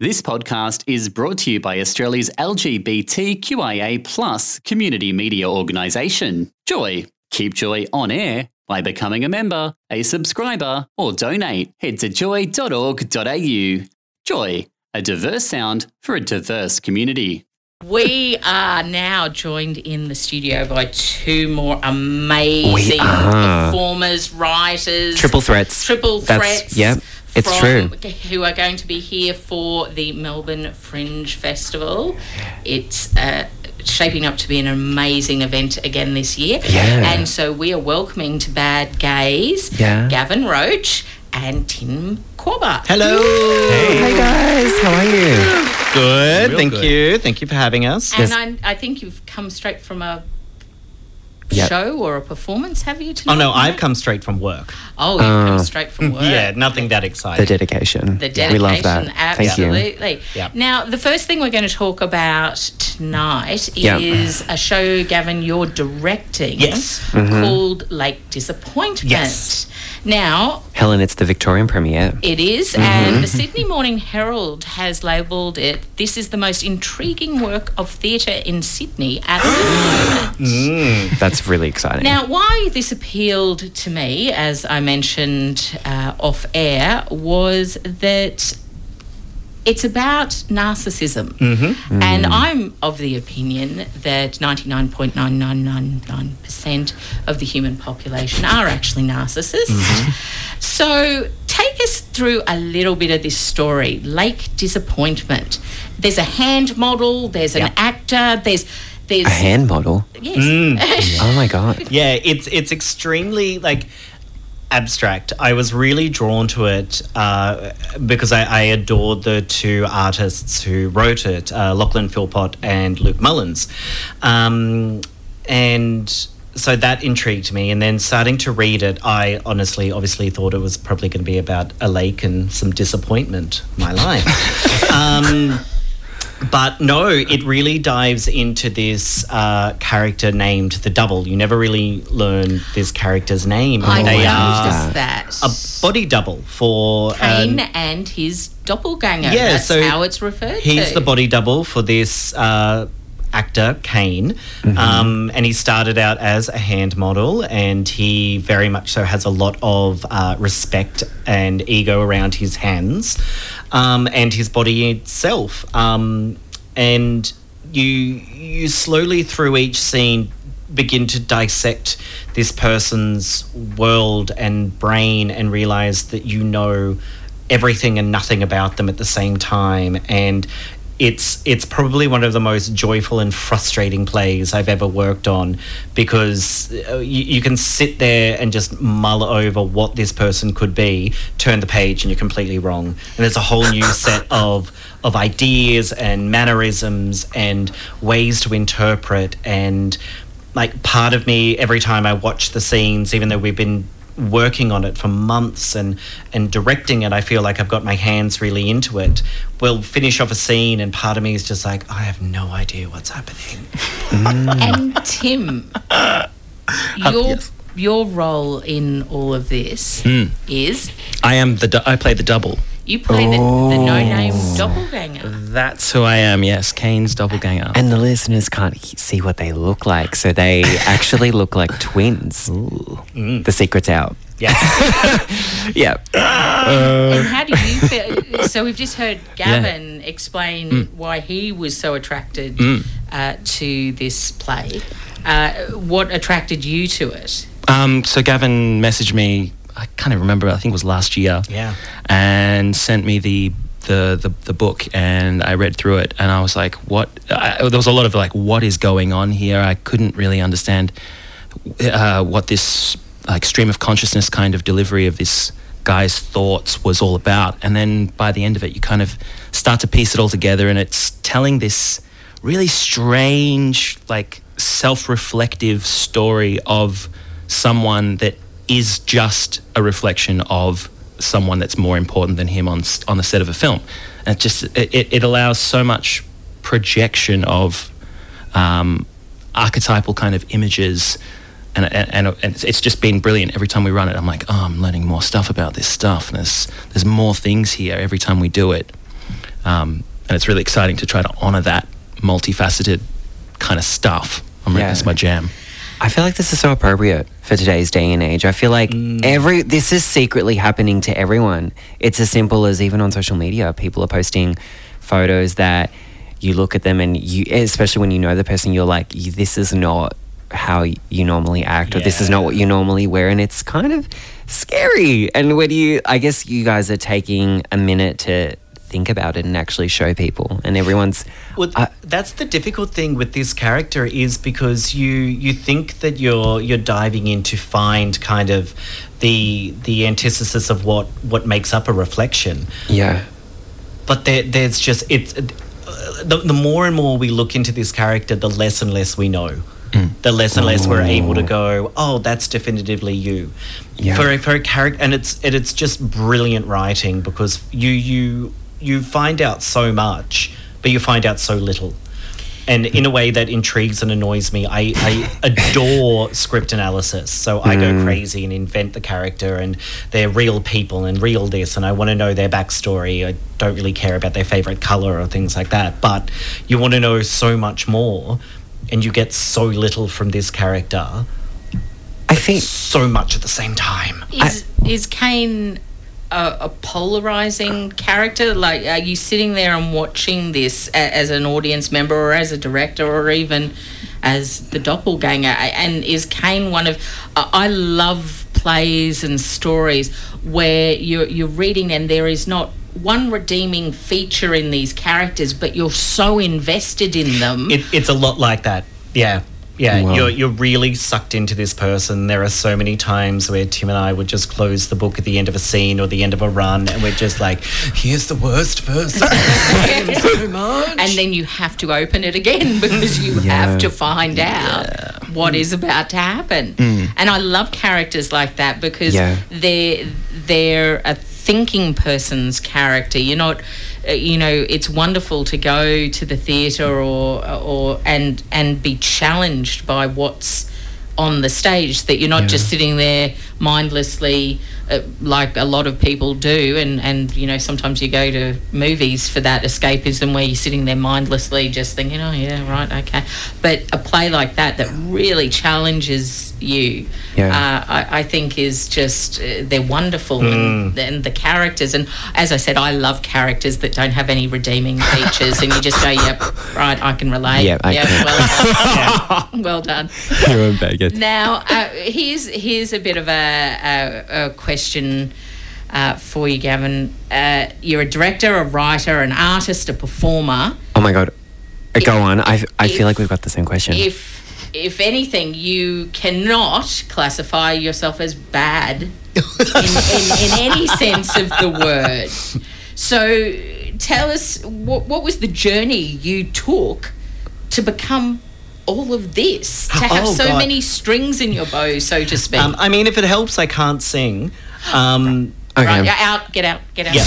This podcast is brought to you by Australia's LGBTQIA plus community media organisation, Joy. Keep Joy on air by becoming a member, a subscriber, or donate. Head to joy.org.au. Joy, a diverse sound for a diverse community. We are now joined in the studio by two more amazing performers, writers, Triple threats. triple That's- threats. yep, it's from- true. Who are going to be here for the Melbourne Fringe Festival? It's uh, shaping up to be an amazing event again this year. Yeah. And so we are welcoming to Bad Gays Yeah. Gavin Roach and Tim Quabba. Hello. Hey guys, how are you? Good. Real Thank good. you. Thank you for having us. And Yes. I, I think you've come straight from a Yep. show or a performance, have you? Tonight? Oh no, I've come straight from work. Oh, you've come Uh, straight from work. Yeah, nothing that exciting. The dedication. The dedication, We love that. Thank you. absolutely. Yeah. Now, the first thing we're going to talk about tonight Yeah. is a show, Gavin, you're directing. Yes. Mm-hmm. Called Lake Disappointment. Yes. Now, Helen, it's the Victorian premiere. it is, Mm-hmm. and the Sydney Morning Herald has labelled it this is the most intriguing work of theatre in Sydney at the moment. That's really exciting. Now, why this appealed to me, as I mentioned uh, off air, was that it's about narcissism. Mm-hmm. And I'm of the opinion that 99.9999% of the human population are actually narcissists. Mm-hmm. So, take us through a little bit of this story Lake Disappointment. There's a hand model, there's an actor, there's. There's a hand model. yes. Mm. Oh my god. yeah, it's it's extremely like abstract. I was really drawn to it uh, because I, I adored the two artists who wrote it, uh, Lachlan Philpott and Luke Mullins, um, and so that intrigued me. And then starting to read it, I honestly, obviously, thought it was probably going to be about a lake and some disappointment. My life. um, but no, it really dives into this uh, character named the Double. You never really learn this character's name. I they are that. a body double for Kane um, and his doppelganger. Yeah, That's so how it's referred He's to. the body double for this uh, actor, Kane. Um, and he started out as a hand model, and he very much so has a lot of uh, respect and ego around his hands um, and his body itself. Um, and you you slowly through each scene begin to dissect this person's world and brain and realize that you know everything and nothing about them at the same time and it's it's probably one of the most joyful and frustrating plays I've ever worked on because uh, you, you can sit there and just mull over what this person could be, turn the page, and you're completely wrong. And there's a whole new set of of ideas and mannerisms and ways to interpret and like part of me every time I watch the scenes, even though we've been working on it for months and and directing it, I feel like I've got my hands really into it. We'll finish off a scene, and part of me is just like, I have no idea what's happening. and Tim, your your role in all of this Hmm. is I am the. Du- I play the double. You play the, the no name Oh. doppelganger. That's who I am. Yes, Kane's doppelganger. And the listeners can't he- see what they look like, so they actually look like twins. The secret's out. Yeah, Yeah. and how do you feel? So we've just heard Gavin explain Hmm. why he was so attracted uh, to this play. Uh, what attracted you to it? Um, so Gavin messaged me. I can't even remember. I think it was last year. yeah. and sent me the the, the, the book and I read through it and I was like what I, there was a lot of like what is going on here I couldn't really understand uh, what this like stream of consciousness kind of delivery of this guy's thoughts was all about and then by the end of it you kind of start to piece it all together and it's telling this really strange like self-reflective story of someone that is just a reflection of someone that's more important than him on on the set of a film. And it just it, it- allows so much projection of um, archetypal kind of images. And, and, and it's- it's just been brilliant. Every time we run it, I'm like, oh, I'm learning more stuff about this stuff. And there's, there's more things here every time we do it. um, and it's really exciting to try to honor that multifaceted kind of stuff. I'm Yeah. That's my jam. I feel like this is so appropriate for today's day and age. I feel like mm. every this is secretly happening to everyone. It's as simple as even on social media, people are posting photos that you look at them and you, especially when you know the person, you're like, this is not how you normally act, or this is not what you normally wear, and it's kind of scary. And when you, I guess you guys are taking a minute to think about it and actually show people, and everyone's. Well, I- that's the difficult thing with this character is because you you think that you're you're diving in to find kind of the the antithesis of what what makes up a reflection, yeah. but there, there's just it's. Uh, the, the more and more we look into this character, the less and less we know. The less and less we're able to go, oh, that's definitively you. Yeah. For a, for a character, and it's and it's just brilliant writing because you you you find out so much, but you find out so little. And in a way that intrigues and annoys me, I, I adore script analysis. So I go mm. crazy and invent the character, and they're real people and real this, and I want to know their backstory. I don't really care about their favorite color or things like that, but you want to know so much more, and you get so little from this character, I think. so much at the same time. Is is Kane a, a polarizing character? Like, are you sitting there and watching this a, as an audience member, or as a director, or even as the doppelganger? And is Kane one of? I love plays and stories where you're you're reading and there is not one redeeming feature in these characters, but you're so invested in them. It, it's a lot like that. Yeah. Yeah, Wow. you're you're really sucked into this person. There are so many times where Tim and I would just close the book at the end of a scene or the end of a run, and we're just like, "Here's the worst person." so much. and then you have to open it again because you Yeah. have to find out what is about to happen. Mm. And I love characters like that because Yeah. they're they're a thinking person's character. You're not, Uh, you know, it's wonderful to go to the theatre or or and and be challenged by what's on the stage that you're not just sitting there mindlessly uh, like a lot of people do. And and you know sometimes you go to movies for that escapism where you're sitting there mindlessly just thinking oh yeah right okay. But a play like that that really challenges you Yeah. uh, I, I think is just uh, they're wonderful and, and the characters. And as I said I love characters that don't have any redeeming features and you just go yep right I can relate. Yep, I can. well done. Well done. You're in Vegas. now, uh, here's here's a bit of a, a, a question uh, for you, Gavin. Uh, you're a director, a writer, an artist, a performer. Oh my god. Uh, Go on. I, I if- feel like we've got the same question. If if anything, you cannot classify yourself as bad in, in, in any sense of the word. So, tell us what what was the journey you took to become all of this, to have Oh, so God. many strings in your bow, so to speak. Um, I mean, if it helps, I can't sing. Um, okay. Right, yeah, out, get out, get out. Yeah.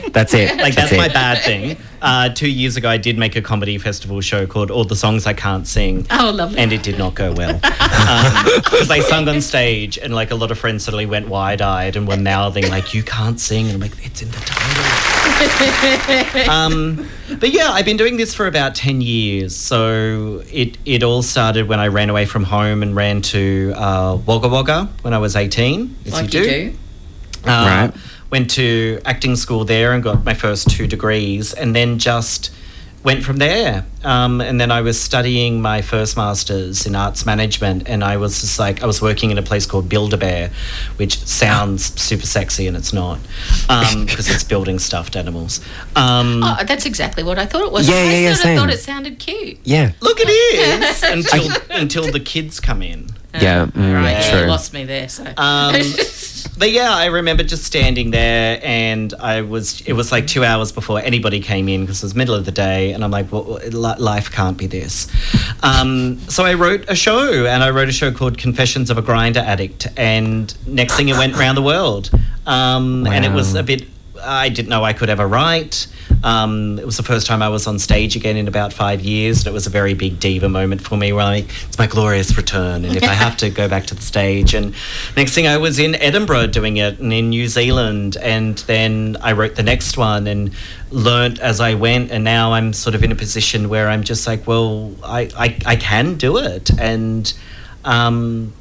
Right. That's it. like That's that's my bad thing. Uh, two years ago, I did make a comedy festival show called "All the Songs I Can't Sing." Oh, lovely. and it did not go well because I sung on stage and like a lot of friends suddenly went wide-eyed and were mouthing like you can't sing and I'm like it's in the title um, but yeah I've been doing this for about 10 years so it it all started when I ran away from home and ran to uh, Wagga Wagga when I was 18 as like you do. uh, Right. Went to acting school there and got my first two degrees, and then just went from there. Um, and then I was studying my first master's in arts management, and I was just like, I was working in a place called Build a Bear, which sounds super sexy, and it's not, because it's building stuffed animals. Um, Oh, that's exactly what I thought it was. Yeah, I yeah, yeah, sort of thought it sounded cute. yeah. Look, it is until until the kids come in. Yeah. mm, right, yeah, true. you lost me there. So. But yeah, I remember just standing there, and I was. It was like two hours before anybody came in because it was middle of the day, and I'm like, well, life can't be this. Um, so I wrote a show, and I wrote a show called Confessions of a Grindr Addict, and next thing it went around the world, um, and it was a bit. I didn't know I could ever write. Um, it was the first time I was on stage again in about five years, and it was a very big diva moment for me. Where I, it's my glorious return, and if I have to go back to the stage, and next thing I was in Edinburgh doing it, and in New Zealand, and then I wrote the next one and learnt as I went, and now I'm sort of in a position where I'm just like, well, I I, I can do it, and. Um,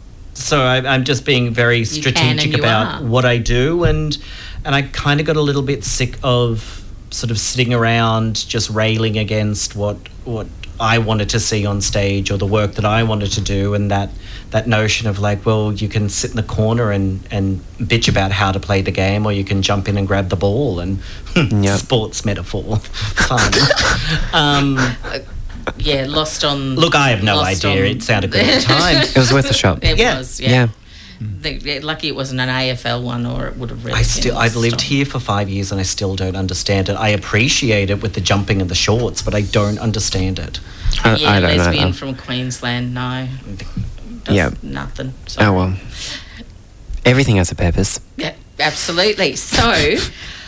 so I, I'm just being very strategic about are. what I do, and and I kind of got a little bit sick of sort of sitting around just railing against what what I wanted to see on stage or the work that I wanted to do, and that that notion of like, well, you can sit in the corner and and bitch about how to play the game, or you can jump in and grab the ball and Yep. sports metaphor, fun. um, Yeah, lost on. look, I have no idea. on- It sounded good at the time. It was worth a shot. It Yeah. was, Yeah. yeah. The- lucky it wasn't an AFL one, or it would have really. I been still I've lived on. here for five years and I still don't understand it. I appreciate it with the jumping and the shorts, but I don't understand it. Uh, I, Yeah, I don't know. lesbian either. from Queensland. No, Does Yeah. nothing. Oh, sorry. Oh well. Everything has a purpose. Yeah, absolutely. So,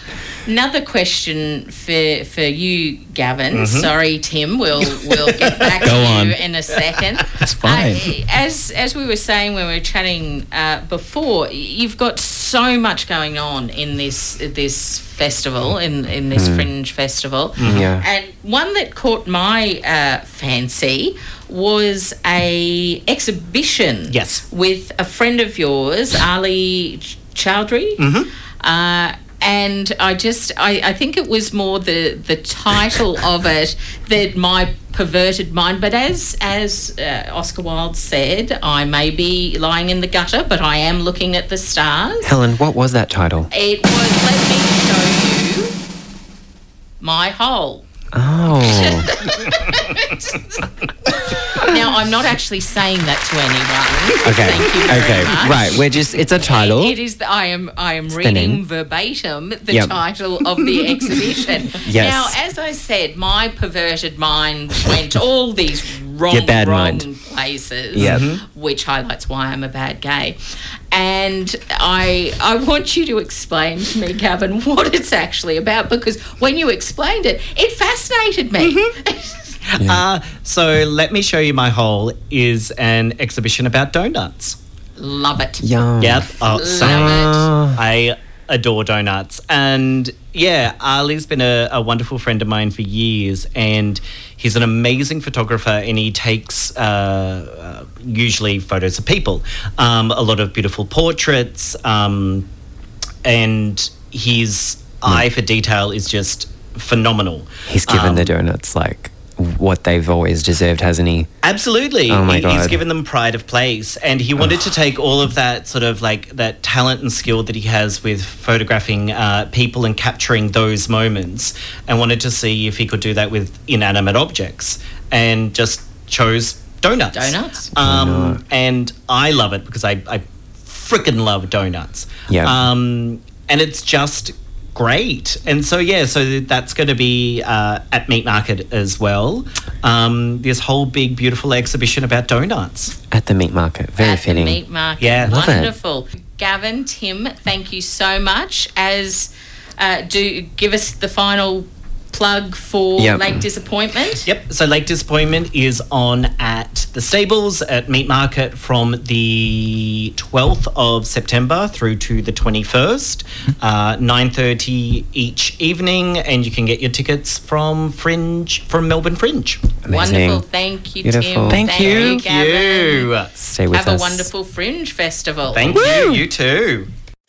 another question for for you, Gavin. Mm-hmm. Sorry, Tim. We'll we'll get back to on. you in a second. It's fine. Uh, as as we were saying when we were chatting uh, before, you've got so much going on in this this festival in in this fringe festival. Yeah. And one that caught my uh, fancy was a exhibition. Yes. With a friend of yours, Ali Ch- Chowdhury. Mm-hmm. Uh, and I just, I, I think it was more the the title of it that my perverted mind. But as as uh, Oscar Wilde said, I may be lying in the gutter, but I am looking at the stars. Helen, what was that title? It was. Let me show you my hole. Oh, Now, I'm not actually saying that to anyone. okay. Thank you very okay, much. right. We're just, it's a title. It is. The, I am. I am the reading name. verbatim the Yep. title of the exhibition. Yes. Now, as I said, my perverted mind went all these wrong, Your bad wrong mind. places. Yep. Which highlights why I'm a bad gay. And I, I want you to explain to me, Gavin, what it's actually about because when you explained it, it fascinated me. Mm-hmm. Uh, so let me show you my hole is an exhibition about donuts. Love it. Yum. Yep. Oh, so Ah. I adore donuts. And yeah, Ali's been a, a wonderful friend of mine for years, and he's an amazing photographer, and he takes uh, uh, usually photos of people, um, a lot of beautiful portraits, um, and his eye for detail is just phenomenal. He's given Um, the donuts like what they've always deserved, hasn't he? Absolutely. Oh my He- He's given them pride of place. And he wanted to take all of that sort of like that talent and skill that he has with photographing uh, people and capturing those moments and wanted to see if he could do that with inanimate objects and just chose donuts. Donuts. Um, and I love it because I, I freaking love donuts. Yeah. Um, and it's just great. And so, yeah, so that's going to be uh, at Meat Market as well. Um, this whole big, beautiful exhibition about donuts. At the meat market. Very at fitting. the meat market. Yeah. Love it. Wonderful. Gavin, Tim, thank you so much. As uh, do give us the final plug for Yep. Lake Disappointment. Yep. So Lake Disappointment is on at the stables at Meat Market from the 12th of September through to the 21st, uh, 9:30 each evening, and you can get your tickets from Fringe from Melbourne Fringe. Amazing. Wonderful. Thank you, Beautiful. Tim. Thank you, you. Gavin. You. Stay with Have us. a wonderful Fringe Festival. Thank you. You too.